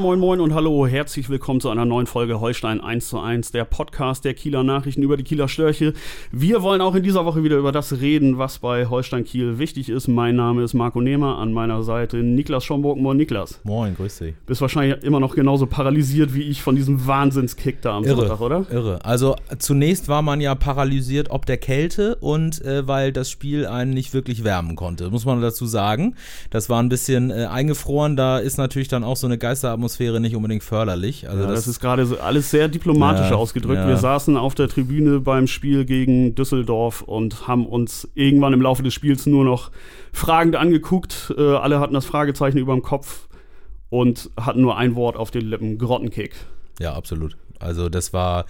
Moin moin und hallo, herzlich willkommen zu einer neuen Folge Holstein 1 zu 1, der Podcast der Kieler Nachrichten über die Kieler Störche. Wir wollen auch in dieser Woche wieder über das reden, was bei Holstein Kiel wichtig ist. Mein Name ist Marco Nehmer, an meiner Seite Niklas Schomburg. Moin Niklas. Moin, grüß dich. Bist wahrscheinlich immer noch genauso paralysiert wie ich von diesem Wahnsinnskick da am Irre, Sonntag, oder? Irre. Also zunächst war man ja paralysiert ob der Kälte und äh, weil das Spiel einen nicht wirklich wärmen konnte, muss man dazu sagen. Das war ein bisschen äh, eingefroren, da ist natürlich dann auch so eine Geisteratmosphäre nicht unbedingt förderlich. Also ja, das, das, ist gerade so alles sehr diplomatisch Ja, ausgedrückt. ja. Wir saßen auf der Tribüne beim Spiel gegen Düsseldorf und haben uns irgendwann im Laufe des Spiels nur noch fragend angeguckt. Äh, alle hatten das Fragezeichen über dem Kopf und hatten nur ein Wort auf den Lippen: Grottenkick. Ja, absolut. Also das war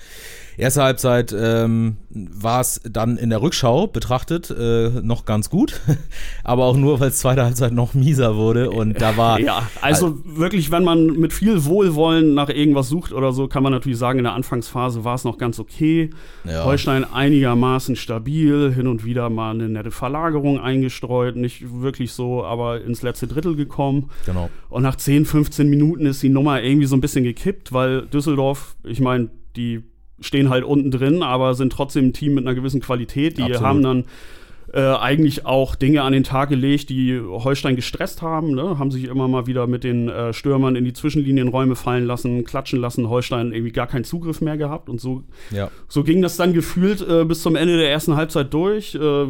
erste Halbzeit ähm, war es dann in der Rückschau betrachtet äh, noch ganz gut, aber auch nur, weil es zweite Halbzeit noch mieser wurde und da war Ja, also wirklich, wenn man mit viel Wohlwollen nach irgendwas sucht oder so, kann man natürlich sagen, in der Anfangsphase war es noch ganz okay. Ja. Holstein einigermaßen stabil, hin und wieder mal eine nette Verlagerung eingestreut, nicht wirklich so, aber ins letzte Drittel gekommen. genau. Und nach 10, 15 Minuten ist die Nummer irgendwie so ein bisschen gekippt, weil Düsseldorf, ich meine, die stehen halt unten drin, aber sind trotzdem ein Team mit einer gewissen Qualität. Die Absolut. haben dann äh, eigentlich auch Dinge an den Tag gelegt, die Holstein gestresst haben. Ne? Haben sich immer mal wieder mit den äh, Stürmern in die Zwischenlinienräume fallen lassen, klatschen lassen. Holstein irgendwie gar keinen Zugriff mehr gehabt. Und so, Ja. so ging das dann gefühlt äh, bis zum Ende der ersten Halbzeit durch. Äh,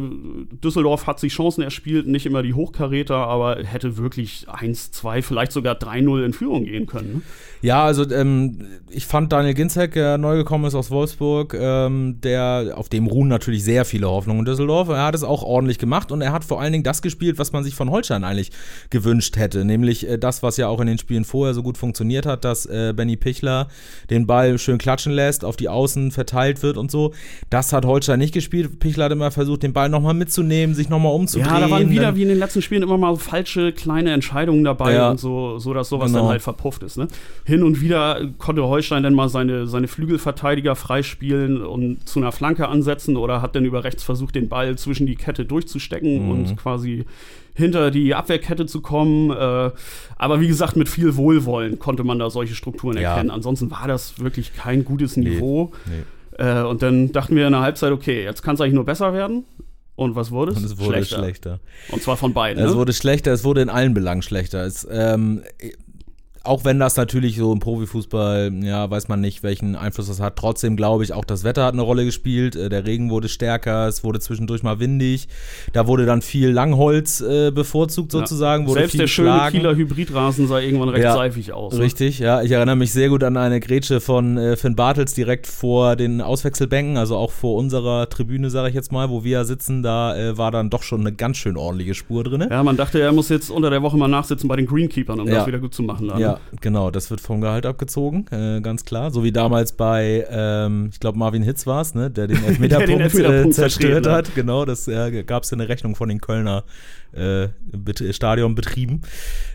Düsseldorf hat sich Chancen erspielt, nicht immer die Hochkaräter, aber hätte wirklich 1, 2, vielleicht sogar 3-0 in Führung gehen können. Ne? Ja, also ähm, ich fand Daniel Ginzek, der neu gekommen ist aus Wolfsburg, ähm, der auf dem ruhen natürlich sehr viele Hoffnungen in Düsseldorf. Er hat es auch ordentlich gemacht und er hat vor allen Dingen das gespielt, was man sich von Holstein eigentlich gewünscht hätte, nämlich äh, das, was ja auch in den Spielen vorher so gut funktioniert hat, dass äh, Benny Pichler den Ball schön klatschen lässt, auf die Außen verteilt wird und so. Das hat Holstein nicht gespielt. Pichler hat immer versucht, den Ball nochmal mitzunehmen, sich nochmal umzudrehen. Ja, da waren wieder wie in den letzten Spielen immer mal falsche kleine Entscheidungen dabei Ja. und so, so dass sowas Genau. dann halt verpufft ist. Ne? Hin und wieder konnte Holstein dann mal seine, seine Flügelverteidiger freispielen und zu einer Flanke ansetzen oder hat dann über rechts versucht, den Ball zwischen die Kette durchzustecken Mhm. und quasi hinter die Abwehrkette zu kommen. Äh, aber wie gesagt, mit viel Wohlwollen konnte man da solche Strukturen Ja. erkennen. Ansonsten war das wirklich kein gutes Nee. Niveau. Nee. Äh, und dann dachten wir in der Halbzeit, okay, jetzt kann es eigentlich nur besser werden. Und was wurde es? Und es wurde schlechter. Und zwar von beiden. Es ne? wurde schlechter, es wurde in allen Belangen schlechter. Es, ähm, auch wenn das natürlich so im Profifußball, ja, weiß man nicht, welchen Einfluss das hat. Trotzdem glaube ich, auch das Wetter hat eine Rolle gespielt. Äh, Der Regen wurde stärker, es wurde zwischendurch mal windig. Da wurde dann viel Langholz äh, bevorzugt sozusagen. Wurde Selbst der schöne geschlagen. Kieler Hybridrasen sah irgendwann recht Ja, seifig aus. ne? Richtig, ja. Ich erinnere mich sehr gut an eine Grätsche von äh, Finn Bartels direkt vor den Auswechselbänken, also auch vor unserer Tribüne, sage ich jetzt mal, wo wir sitzen. Da äh, war dann doch schon eine ganz schön ordentliche Spur drin. Ja, man dachte, er muss jetzt unter der Woche mal nachsitzen bei den Greenkeepers, um Ja. das wieder gut zu machen. Dann. Ja, genau, das wird vom Gehalt abgezogen, äh, ganz klar. So wie damals bei, ähm, ich glaube, Marvin Hitz war es, ne, der den Elfmeterpunkt, äh, zerstört hat. Genau, das äh, gab es eine Rechnung von den Kölner äh, Bet- Stadionbetrieben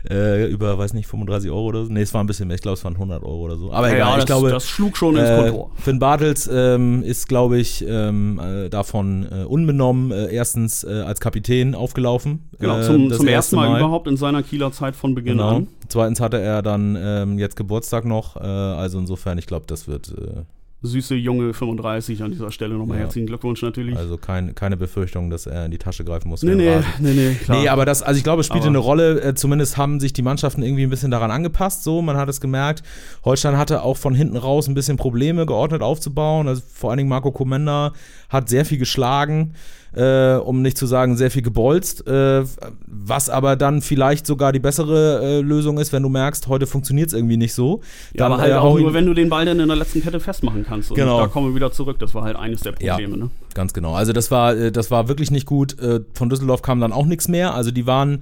äh, über, weiß nicht, 35 Euro oder so. Nee, es war ein bisschen mehr, ich glaube, es waren 100 Euro oder so. Aber Ja, egal, das, ich glaube, das schlug schon ins äh, Kontor. Finn Bartels ähm, ist, glaube ich, ähm, äh, davon äh, unbenommen erstens als Kapitän aufgelaufen. Genau, zum, zum erste ersten Mal, überhaupt in seiner Kieler Zeit von Beginn Genau. an. Zweitens hatte er dann ähm, jetzt Geburtstag noch. Äh, also insofern, ich glaube, das wird äh, Süße junge 35 an dieser Stelle nochmal Ja. herzlichen Glückwunsch natürlich. also kein, keine Befürchtung, dass er in die Tasche greifen muss. nee, nee, Rasen. nee, nee, klar. Nee, aber das, also ich glaube, es spielte eine Rolle. Äh, zumindest haben sich die Mannschaften irgendwie ein bisschen daran angepasst. So, man hat es gemerkt. Holstein hatte auch von hinten raus ein bisschen Probleme, geordnet aufzubauen. Also vor allen Dingen Marco Komenda hat sehr viel geschlagen. Äh, um nicht zu sagen sehr viel gebolzt, äh, was aber dann vielleicht sogar die bessere äh, Lösung ist, wenn du merkst, heute funktioniert es irgendwie nicht so. Ja, Dann, aber halt äh, auch nur, wenn du den Ball dann in der letzten Kette festmachen kannst. Und Genau. da kommen wir wieder zurück. Das war halt eines der Ja. Probleme. Ne? Ganz genau. Also das war, äh, das war wirklich nicht gut. Äh, Von Düsseldorf kam dann auch nichts mehr. Also die waren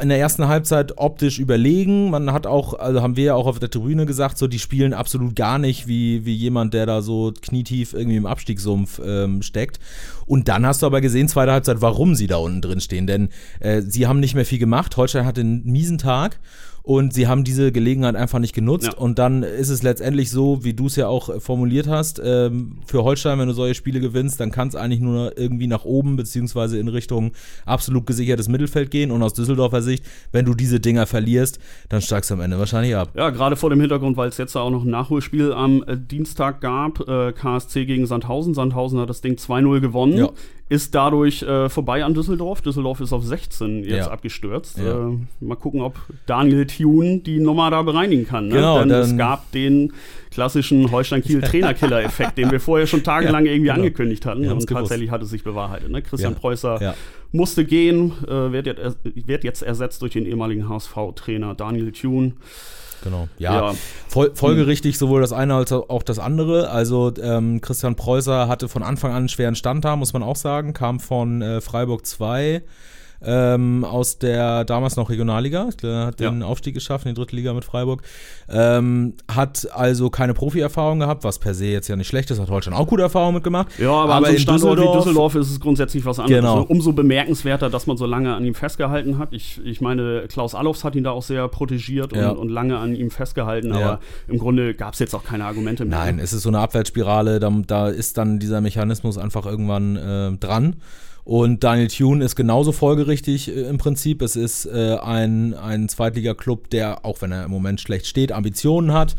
in der ersten Halbzeit optisch überlegen. Man hat auch, also haben wir ja auch auf der Tribüne gesagt, so die spielen absolut gar nicht wie, wie jemand, der da so knietief irgendwie im Abstiegssumpf ähm, steckt. Und dann hast du aber gesehen, zweite Halbzeit, warum sie da unten drin stehen. Denn äh, sie haben nicht mehr viel gemacht. Holstein hatte einen miesen Tag und sie haben diese Gelegenheit einfach nicht genutzt. Ja. Und dann ist es letztendlich so, wie du es ja auch formuliert hast, ähm, für Holstein, wenn du solche Spiele gewinnst, dann kann es eigentlich nur irgendwie nach oben beziehungsweise in Richtung absolut gesichertes Mittelfeld gehen. Und aus Düsseldorfer Sicht, wenn du diese Dinger verlierst, dann steigst du am Ende wahrscheinlich ab. Ja, gerade vor dem Hintergrund, weil es jetzt auch noch ein Nachholspiel am äh, Dienstag gab, äh, KSC gegen Sandhausen. Sandhausen hat das Ding 2-0 gewonnen. Ja ist dadurch äh, vorbei an Düsseldorf. Düsseldorf ist auf 16 jetzt ja. abgestürzt. Ja. Äh, mal gucken, ob Daniel Thune die Nummer da bereinigen kann. Ne? Genau, Denn es gab den klassischen Holstein-Kiel-Trainerkiller-Effekt, den wir vorher schon tagelang irgendwie genau. angekündigt hatten. Und tatsächlich hat es sich bewahrheitet. Ne? Christian Preußer musste gehen, äh, wird, jetzt, wird jetzt ersetzt durch den ehemaligen HSV-Trainer Daniel Thune. Genau, ja. ja. Fol folgerichtig sowohl das eine als auch das andere. Also ähm, Christian Preußer hatte von Anfang an einen schweren Stand da, muss man auch sagen. Kam von äh, Freiburg 2 ähm, aus der damals noch Regionalliga, hat den ja. Aufstieg geschafft in die dritte Liga mit Freiburg. Ähm, hat also keine Profi-Erfahrung gehabt, was per se jetzt ja nicht schlecht ist, hat Holstein auch gute Erfahrungen mitgemacht. Ja, aber, aber in Standort Düsseldorf, wie Düsseldorf ist es grundsätzlich was anderes. Genau. Umso bemerkenswerter, dass man so lange an ihm festgehalten hat. Ich, ich meine, Klaus Allofs hat ihn da auch sehr protegiert und, ja. und lange an ihm festgehalten, ja. aber im Grunde gab es jetzt auch keine Argumente mehr. Nein, es ist so eine Abwärtsspirale, da, da ist dann dieser Mechanismus einfach irgendwann äh, dran. Und Daniel Thune ist genauso folgerichtig äh, im Prinzip. Es ist äh, ein, ein Zweitliga-Club, der, auch wenn er im Moment schlecht steht, Ambitionen hat,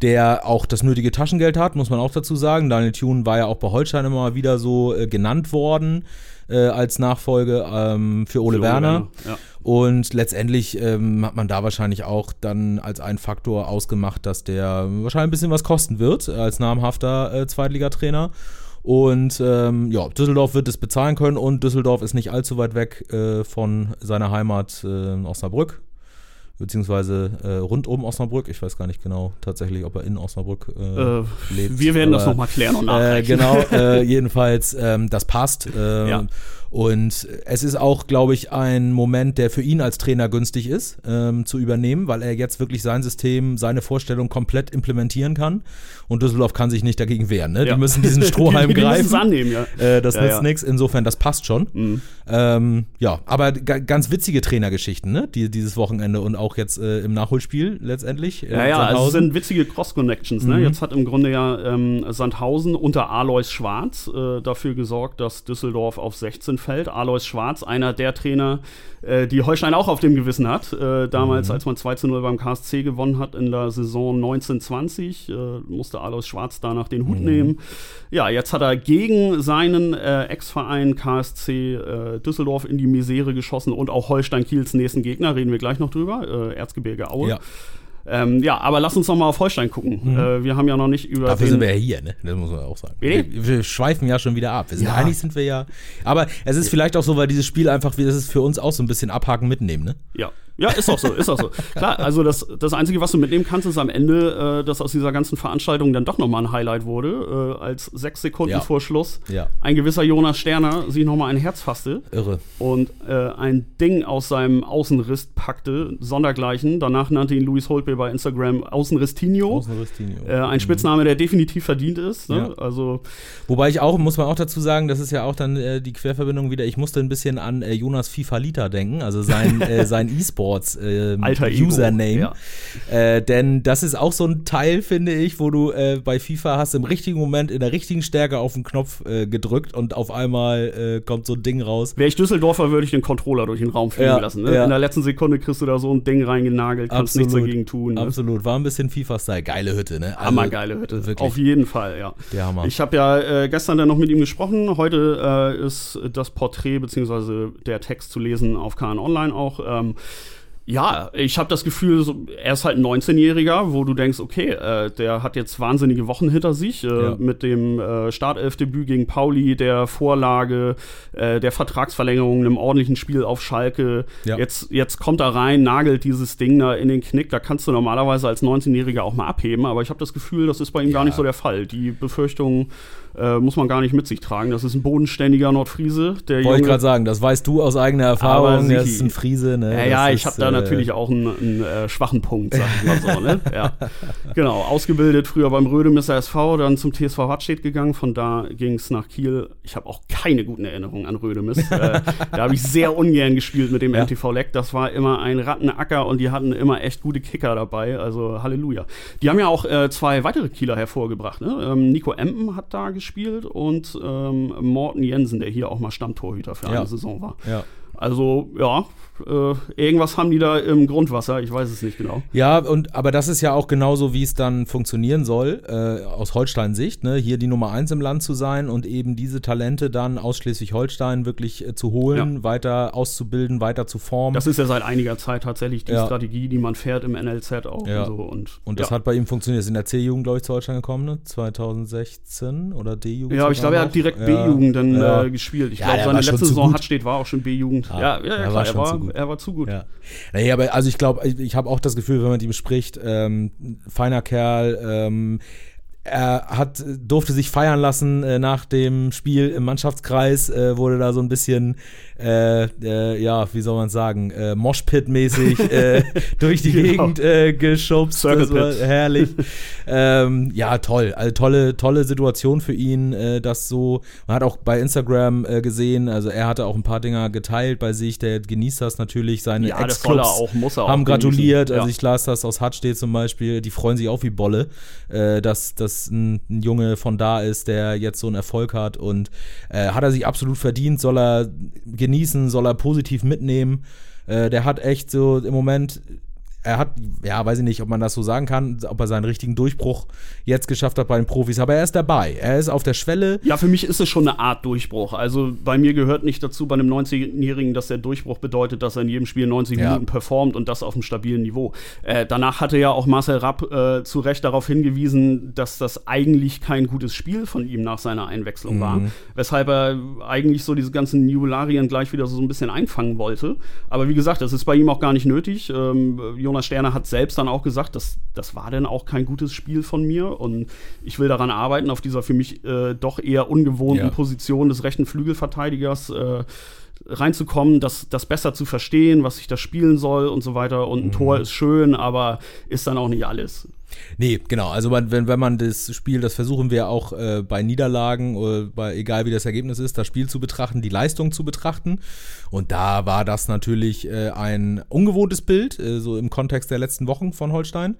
der auch das nötige Taschengeld hat, muss man auch dazu sagen. Daniel Thune war ja auch bei Holstein immer mal wieder so äh, genannt worden äh, als Nachfolge ähm, für Ole für Werner. Werner ja. Und letztendlich ähm, hat man da wahrscheinlich auch dann als einen Faktor ausgemacht, dass der wahrscheinlich ein bisschen was kosten wird als namhafter äh, Zweitligatrainer. Und ähm, ja, Düsseldorf wird es bezahlen können und Düsseldorf ist nicht allzu weit weg äh, von seiner Heimat äh, Osnabrück beziehungsweise äh, rund um Osnabrück. Ich weiß gar nicht genau tatsächlich, ob er in Osnabrück äh, äh, lebt. Wir werden aber, das nochmal klären und nachreichen. Äh, genau, äh, jedenfalls, ähm, das passt. Ähm, ja. Und es ist auch, glaube ich, ein Moment, der für ihn als Trainer günstig ist, ähm, zu übernehmen, weil er jetzt wirklich sein System, seine Vorstellung komplett implementieren kann. Und Düsseldorf kann sich nicht dagegen wehren. Ne? Ja. Die müssen diesen Strohhalm die, die greifen. annehmen, ja. Äh, das ja, nützt ja. nichts. Insofern, das passt schon. Mhm. Ähm, ja, aber ganz witzige Trainergeschichten, ne? Die, dieses Wochenende und auch jetzt äh, im Nachholspiel letztendlich. ja, ja, also es sind witzige Cross-Connections. Ne? Mhm. Jetzt hat im Grunde ja ähm, Sandhausen unter Alois Schwarz äh, dafür gesorgt, dass Düsseldorf auf 16 Feld. Alois Schwarz, einer der Trainer, äh, die Holstein auch auf dem Gewissen hat. Äh, damals, mhm. als man 2 zu 0 beim KSC gewonnen hat in der Saison 1920, äh, musste Alois Schwarz danach den Hut mhm. nehmen. Ja, jetzt hat er gegen seinen äh, Ex-Verein KSC äh, Düsseldorf in die Misere geschossen und auch Holstein Kiels nächsten Gegner, reden wir gleich noch drüber, Erzgebirge Aue. Ja. Ähm, ja, aber lass uns noch mal auf Holstein gucken. Mhm. Äh, wir haben ja noch nicht über. Dafür sind wir ja hier, ne? Das muss man auch sagen. Wir, wir, schweifen ja schon wieder ab. Wir sind, ja. Eigentlich sind wir ja. Aber es ist vielleicht auch so, weil dieses Spiel einfach, das ist für uns auch so ein bisschen abhaken mitnehmen, ne? Ja. Ja, ist auch so, ist auch so. Klar, also das, das Einzige, was du mitnehmen kannst, ist am Ende, äh, dass aus dieser ganzen Veranstaltung dann doch nochmal ein Highlight wurde, äh, als sechs Sekunden ja. vor Schluss ja. ein gewisser Jonas Sterner sich nochmal ein Herz fasste. Irre. Und äh, ein Ding aus seinem Außenriss packte, sondergleichen. Danach nannte ihn Luis Holtby bei Instagram Außenristinho. Außenristinho. Äh, ein mhm. Spitzname, der definitiv verdient ist. Ne? Ja. Also Wobei ich auch, muss man auch dazu sagen, das ist ja auch dann äh, die Querverbindung wieder, ich musste ein bisschen an äh, Jonas FIFA Lita denken, also sein, sein E-Sport. Sports äh, Username. Ja. Äh, denn das ist auch so ein Teil, finde ich, wo du äh, bei FIFA hast im richtigen Moment in der richtigen Stärke auf den Knopf äh, gedrückt und auf einmal äh, kommt so ein Ding raus. Wäre ich Düsseldorfer, würde ich den Controller durch den Raum fliegen ja, lassen. Ne? Ja. In der letzten Sekunde kriegst du da so ein Ding reingenagelt, kannst Absolut. nichts dagegen tun. Ne? Absolut, war ein bisschen FIFA-Style. Geile Hütte, ne? Also, Hammergeile Hütte. Wirklich. Auf jeden Fall, ja. Der Hammer. Ich habe ja äh, gestern dann noch mit ihm gesprochen. Heute ist das Porträt bzw. der Text zu lesen auf KN Online auch. Ähm, Ja, ich habe das Gefühl, so, er ist halt ein 19-Jähriger, wo du denkst, okay, äh, der hat jetzt wahnsinnige Wochen hinter sich äh, Ja. mit dem äh, Startelfdebüt gegen Pauli, der Vorlage, äh, der Vertragsverlängerung, einem ordentlichen Spiel auf Schalke. Ja. Jetzt, jetzt kommt er rein, nagelt dieses Ding da in den Knick. Da kannst du normalerweise als 19-Jähriger auch mal abheben, aber ich habe das Gefühl, das ist bei ihm gar Ja. nicht so der Fall. Die Befürchtung äh, muss man gar nicht mit sich tragen. Das ist ein bodenständiger Nordfriese. Wollte ich gerade sagen, das weißt du aus eigener Erfahrung. Er ist ein Friese, ne? ja, ja, ich habe da natürlich auch einen, einen äh, schwachen Punkt, sag ich mal so. Ne? Ja. Genau, ausgebildet früher beim Rödemisser SV, dann zum TSV Hartstedt gegangen, von da ging es nach Kiel. Ich habe auch keine guten Erinnerungen an Rödemis. äh, da habe ich sehr ungern gespielt mit dem Ja. MTV Leck. Das war immer ein Rattenacker und die hatten immer echt gute Kicker dabei, also Halleluja. Die haben ja auch äh, zwei weitere Kieler hervorgebracht. Ne? Ähm, Nico Empen hat da gespielt und ähm, Morten Jensen, der hier auch mal Stammtorhüter für Ja. eine Saison war. Ja. Also, ja, äh, irgendwas haben die da im Grundwasser, ich weiß es nicht genau. Ja, und aber das ist ja auch genauso, wie es dann funktionieren soll, äh, aus Holstein-Sicht, ne? hier die Nummer eins im Land zu sein und eben diese Talente dann aus Schleswig-Holstein wirklich äh, zu holen, weiter auszubilden, weiter zu formen. Das ist ja seit einiger Zeit tatsächlich die Ja. Strategie, die man fährt im NLZ auch Ja. und so. Und, und das ja. hat bei ihm funktioniert. Ist in der C-Jugend, glaube ich, zu Holstein gekommen, ne? 2016 oder D-Jugend. Ja, aber ich glaube, er hat direkt Ja. B-Jugend dann Ja. äh, gespielt. Ich Ja, glaube, seine war letzte Saison gut. hat steht, war auch schon B-Jugend. Ah, ja, ja, er ja, war klar, er schon war, zu gut. er war zu gut. Ja. Nee, aber also ich glaube, ich, ich habe auch das Gefühl, wenn man mit ihm spricht, ähm, feiner Kerl, ähm, er hat, durfte sich feiern lassen äh, nach dem Spiel im Mannschaftskreis, äh, wurde da so ein bisschen, äh, äh, ja, wie soll man sagen, äh, Moshpit-mäßig äh, durch die Genau. Gegend geschubst. Das war herrlich. ähm, ja, toll. Also tolle, tolle Situation für ihn, das so, man hat auch bei Instagram gesehen, also er hatte auch ein paar Dinger geteilt bei sich, der genießt das natürlich, seine Ja, das Ex-Clubs auch, muss er auch. haben gratuliert. genießen. Also ich las das aus Hartstedt zum Beispiel. Die freuen sich auch wie Bolle, dass, dass ein, ein Junge von da ist, der jetzt so einen Erfolg hat. Und äh, hat er sich absolut verdient, soll er genießen, soll er positiv mitnehmen. Äh, der hat echt so im Moment. Er hat, ja, weiß ich nicht, ob man das so sagen kann, ob er seinen richtigen Durchbruch jetzt geschafft hat bei den Profis, aber er ist dabei. Er ist auf der Schwelle. Ja, für mich ist es schon eine Art Durchbruch. Also bei mir gehört nicht dazu bei einem 19-Jährigen, dass der Durchbruch bedeutet, dass er in jedem Spiel 90 Ja. Minuten performt und das auf einem stabilen Niveau. Äh, danach hatte ja auch Marcel Rapp äh, zu Recht darauf hingewiesen, dass das eigentlich kein gutes Spiel von ihm nach seiner Einwechslung war. Weshalb er eigentlich so diese ganzen Jubilarien gleich wieder so ein bisschen einfangen wollte. Aber wie gesagt, das ist bei ihm auch gar nicht nötig. Ähm, Jonas Sterner hat selbst dann auch gesagt, dass das war dann auch kein gutes Spiel von mir und ich will daran arbeiten, auf dieser für mich äh, doch eher ungewohnten Ja. Position des rechten Flügelverteidigers äh, reinzukommen, das, das besser zu verstehen, was ich da spielen soll und so weiter. Und ein Tor ist schön, aber ist dann auch nicht alles. Nee, genau. Also wenn, wenn man das Spiel, das versuchen wir auch äh, bei Niederlagen, oder bei, egal wie das Ergebnis ist, das Spiel zu betrachten, die Leistung zu betrachten. Und da war das natürlich äh, ein ungewohntes Bild, äh, so im Kontext der letzten Wochen von Holstein.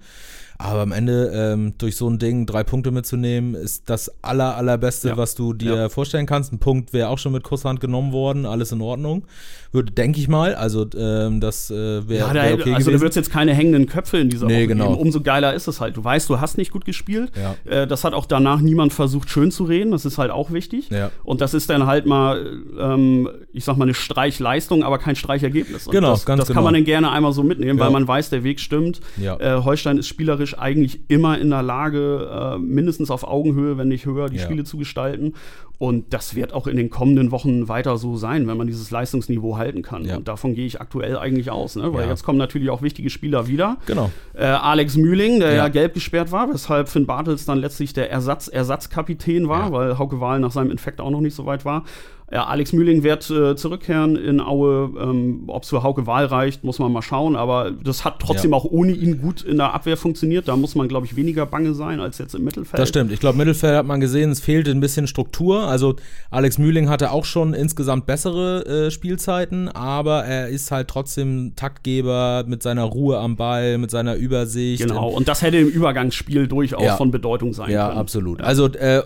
Aber am Ende ähm, durch so ein Ding drei Punkte mitzunehmen, ist das aller, allerbeste, Ja. was du dir Ja. vorstellen kannst. Ein Punkt wäre auch schon mit Kusshand genommen worden, alles in Ordnung. Würde, denke ich mal. Also ähm, das äh, wäre wär okay also da wird es jetzt keine hängenden Köpfe in dieser Nee, Woche genau. geben. Umso geiler ist es halt. Du weißt, du hast nicht gut gespielt. Äh, das hat auch danach niemand versucht, schön zu reden. Das ist halt auch wichtig. Und das ist dann halt mal, ähm, ich sag mal, eine Streichleistung, aber kein Streichergebnis. Und Genau, das, ganz das genau. kann man dann gerne einmal so mitnehmen, weil man weiß, der Weg stimmt. Äh, Holstein ist spielerisch eigentlich immer in der Lage, äh, mindestens auf Augenhöhe, wenn nicht höher, die Ja. Spiele zu gestalten. Und das wird auch in den kommenden Wochen weiter so sein, wenn man dieses Leistungsniveau halten kann. Ja. Und davon gehe ich aktuell eigentlich aus, ne? weil Ja. jetzt kommen natürlich auch wichtige Spieler wieder. Genau. Äh, Alex Mühling, der ja. Gelb gesperrt war, weshalb Finn Bartels dann letztlich der Ersatz, Ersatzkapitän war, weil Hauke Wahl nach seinem Infekt auch noch nicht so weit war. Ja, Alex Mühling wird äh, zurückkehren in Aue. Ähm, Ob es für Hauke Wahl reicht, muss man mal schauen. Aber das hat trotzdem Ja. auch ohne ihn gut in der Abwehr funktioniert. Da muss man, glaube ich, weniger bange sein als jetzt im Mittelfeld. Das stimmt. Ich glaube, Mittelfeld hat man gesehen, es fehlte ein bisschen Struktur. Also Alex Mühling hatte auch schon insgesamt bessere äh, Spielzeiten, aber er ist halt trotzdem Taktgeber mit seiner Ruhe am Ball, mit seiner Übersicht. Genau. Und das hätte im Übergangsspiel durchaus Ja. von Bedeutung sein Ja, können. absolut. Also äh,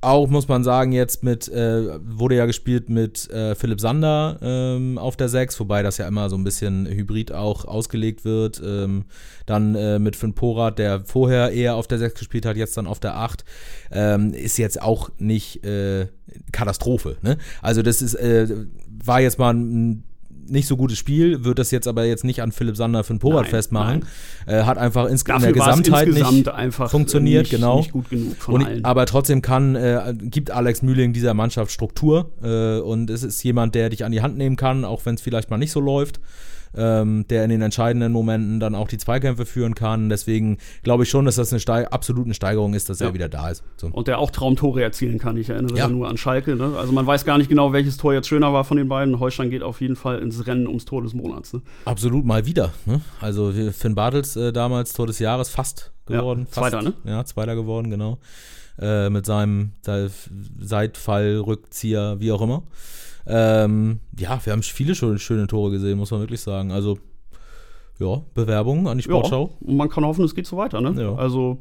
auch muss man sagen, jetzt mit, äh, wurde ja gespielt mit äh, Philipp Sander ähm, auf der 6, wobei das ja immer so ein bisschen hybrid auch ausgelegt wird. Ähm, dann äh, mit Finn Porat, der vorher eher auf der 6 gespielt hat, jetzt dann auf der 8. Ähm, ist jetzt auch nicht äh, Katastrophe. Ne? Also das ist, äh, war jetzt mal ein nicht so gutes Spiel, wird das jetzt aber jetzt nicht an Philipp Sander für den Porat festmachen. Äh, hat einfach ins, in der Gesamtheit nicht einfach funktioniert, nicht, genau. nicht gut genug von und, allen. aber trotzdem kann, äh, gibt Alex Mühling dieser Mannschaft Struktur äh, und es ist jemand, der dich an die Hand nehmen kann, auch wenn es vielleicht mal nicht so läuft. Ähm, der in den entscheidenden Momenten dann auch die Zweikämpfe führen kann. Deswegen glaube ich schon, dass das eine Steig absolut eine Steigerung ist, dass Ja. er wieder da ist. So. Und der auch Traumtore erzielen kann. Ich erinnere Ja. nur an Schalke. Ne? Also man weiß gar nicht genau, welches Tor jetzt schöner war von den beiden. Holstein geht auf jeden Fall ins Rennen ums Tor des Monats. Ne? Absolut mal wieder. Ne? Also Finn Bartels äh, damals Tor des Jahres fast Ja, geworden. fast, Zweiter, ne? Ja, Zweiter geworden, genau. Äh, mit seinem Seit- Seitfall, Rückzieher, wie auch immer. Ähm, ja, wir haben viele schöne, schöne Tore gesehen, muss man wirklich sagen. Also, ja, Bewerbung an die Sportschau. Ja, und man kann hoffen, es geht so weiter. Ne? Ja. Also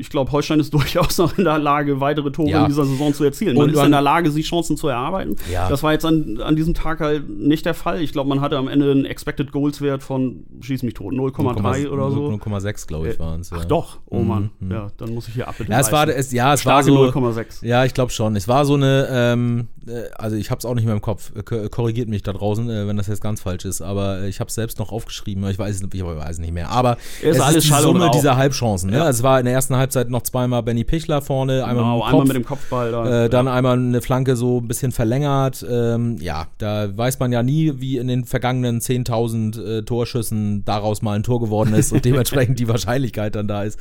ich glaube, Holstein ist durchaus noch in der Lage, weitere Tore Ja. in dieser Saison zu erzielen. Man Und ist in der Lage, sich Chancen zu erarbeiten. Ja. Das war jetzt an, an diesem Tag halt nicht der Fall. Ich glaube, man hatte am Ende einen Expected Goals Wert von, schieß mich tot, 0,3 oder so. 0,6, glaube ich, waren es. Ach ja. doch, oh Mhm, Mann. mhm. Ja, dann muss ich hier abbitte Ja, es war, es, ja, es Starke war so. 0,6. Ja, ich glaube schon. Es war so eine, ähm, äh, also ich habe es auch nicht mehr im Kopf. Äh, ko- Korrigiert mich da draußen, äh, wenn das jetzt ganz falsch ist. Aber äh, ich habe es selbst noch aufgeschrieben. Ich weiß, es- ich weiß nicht mehr. Aber Ist es alles ist die Schall Summe dieser Halbchancen. Ne? Ja. Also es war in der ersten Halbzeit noch zweimal Benny Pichler vorne, einmal, Genau, mit, dem einmal Kopf, mit dem Kopfball da. äh, dann einmal eine Flanke so ein bisschen verlängert. Ähm, ja, da weiß man ja nie, wie in den vergangenen 10.000 äh, Torschüssen daraus mal ein Tor geworden ist und dementsprechend die Wahrscheinlichkeit dann da ist.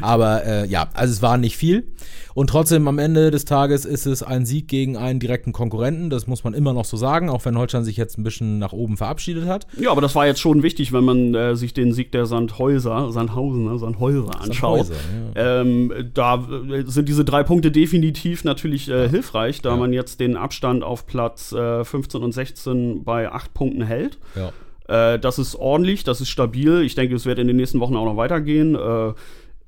Aber äh, ja, also es war nicht viel. Und trotzdem am Ende des Tages ist es ein Sieg gegen einen direkten Konkurrenten. Das muss man immer noch so sagen, auch wenn Holstein sich jetzt ein bisschen nach oben verabschiedet hat. Ja, aber das war jetzt schon wichtig, wenn man äh, sich den Sieg der Sandhäuser, Sandhausen, Sandhäuser anschaut. Sandhäuser, ähm, da äh, sind diese drei Punkte definitiv natürlich äh, hilfreich, da Ja. man jetzt den Abstand auf Platz äh, 15 und 16 bei acht Punkten hält. Ja. Äh, das ist ordentlich, das ist stabil. Ich denke, es wird in den nächsten Wochen auch noch weitergehen.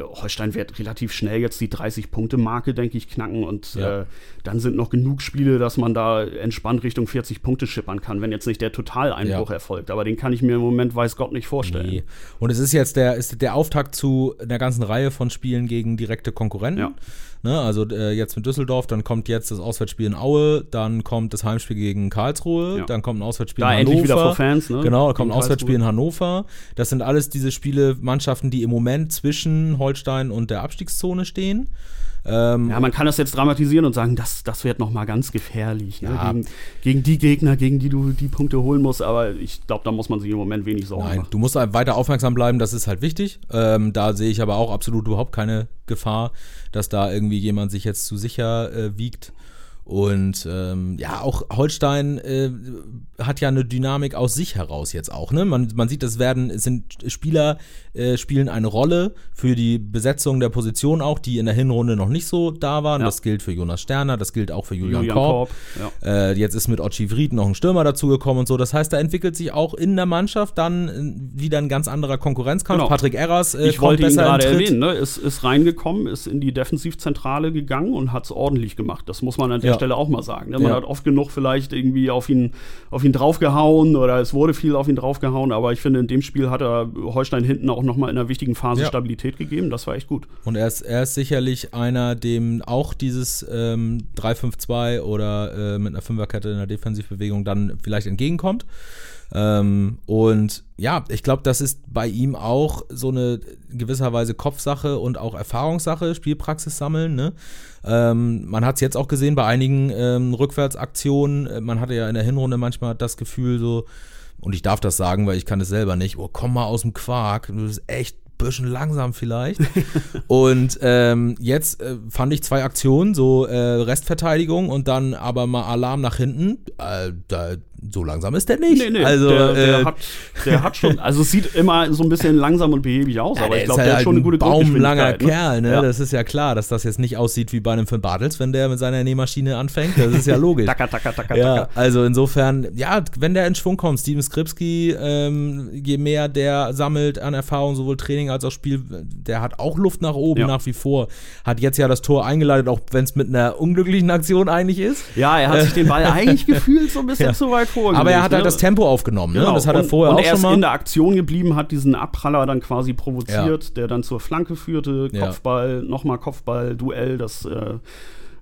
Holstein wird relativ schnell jetzt die 30-Punkte-Marke, denke ich, knacken und Ja. äh, dann sind noch genug Spiele, dass man da entspannt Richtung 40 Punkte schippern kann, wenn jetzt nicht der Totaleinbruch Ja. erfolgt. Aber den kann ich mir im Moment, weiß Gott, nicht vorstellen. Nee. Und es ist jetzt der, ist der Auftakt zu einer ganzen Reihe von Spielen gegen direkte Konkurrenten. Ja. Ne, also äh, jetzt mit Düsseldorf, dann kommt jetzt das Auswärtsspiel in Aue, dann kommt das Heimspiel gegen Karlsruhe, Ja. dann kommt ein Auswärtsspiel Da in endlich Hannover. wieder vor Fans, ne? Genau, da kommt ein Auswärtsspiel in. Hannover. Das sind alles diese Spiele, Mannschaften, die im Moment zwischen Holstein und der Abstiegszone stehen. Ähm, Ja, man kann das jetzt dramatisieren und sagen, das, das wird noch mal ganz gefährlich. Ne? Ja. Gegen, gegen die Gegner, gegen die du die Punkte holen musst. Aber ich glaube, da muss man sich im Moment wenig Sorgen Nein, machen. du musst halt weiter aufmerksam bleiben, das ist halt wichtig. Ähm, da sehe ich aber auch absolut überhaupt keine Gefahr, dass da irgendwie jemand sich jetzt zu sicher äh, wiegt. Und ähm, ja, auch Holstein äh, hat ja eine Dynamik aus sich heraus jetzt auch. Ne? Man, man sieht, es werden, sind Spieler, äh, spielen eine Rolle für die Besetzung der Position auch, die in der Hinrunde noch nicht so da waren. Ja. Das gilt für Jonas Sterner, das gilt auch für Julian, Julian Korb. Korb, ja. Äh, jetzt ist mit Ochi Vried noch ein Stürmer dazugekommen und so. Das heißt, da entwickelt sich auch in der Mannschaft dann äh, wieder ein ganz anderer Konkurrenzkampf. Genau. Patrick Erras äh, ich wollte ihn gerade erwähnen, ne? ist, ist reingekommen, ist in die Defensivzentrale gegangen und hat es ordentlich gemacht. Das muss man an der Ja. Stelle auch mal sagen. Ne? Man Ja. hat oft genug vielleicht irgendwie auf ihn, auf ihn draufgehauen oder es wurde viel auf ihn draufgehauen, aber ich finde, in dem Spiel hat er Holstein hinten auch nochmal in einer wichtigen Phase Ja. Stabilität gegeben. Das war echt gut. Und er ist, er ist sicherlich einer, dem auch dieses ähm, 3-5-2 oder äh, mit einer Fünferkette in der Defensivbewegung dann vielleicht entgegenkommt. Ähm, und ja, ich glaube, das ist bei ihm auch so eine gewisserweise Kopfsache und auch Erfahrungssache, Spielpraxis sammeln. Ne? Ähm, man hat es jetzt auch gesehen bei einigen ähm, Rückwärtsaktionen. Man hatte ja in der Hinrunde manchmal das Gefühl so, und ich darf das sagen, weil ich kann es selber nicht, oh, komm mal aus dem Quark, du bist echt ein bisschen langsam vielleicht. und ähm, jetzt äh, fand ich zwei Aktionen, so äh, Restverteidigung und dann aber mal Alarm nach hinten. Äh, da, so langsam ist der nicht. Nee, nee, also, der, der, äh, hat, der hat schon, also es sieht immer so ein bisschen langsam und behäbig aus, Ja, aber ich glaube, halt der hat schon eine gute baumlanger ne? Kerl, ne? Ja. Das ist ja klar, dass das jetzt nicht aussieht wie bei einem Finn Bartels, wenn der mit seiner Nähmaschine anfängt. Das ist ja logisch. Tacker, tacker, tacker, Ja, tacker. also insofern, ja, wenn der in Schwung kommt, Steven Skripski, ähm, je mehr der sammelt an Erfahrung, sowohl Training als auch Spiel, der hat auch Luft nach oben Ja. nach wie vor. Hat jetzt ja das Tor eingeleitet, auch wenn es mit einer unglücklichen Aktion eigentlich ist. Ja, er hat sich den Ball eigentlich gefühlt so ein bisschen zu weit vorgelegt. Aber er hat halt ne? das Tempo aufgenommen, ne? Genau. Das hat er und, vorher und auch er schon ist mal. in der Aktion geblieben, hat diesen Abpraller dann quasi provoziert, der dann zur Flanke führte, Ja. Kopfball, nochmal Kopfball, Duell, das äh,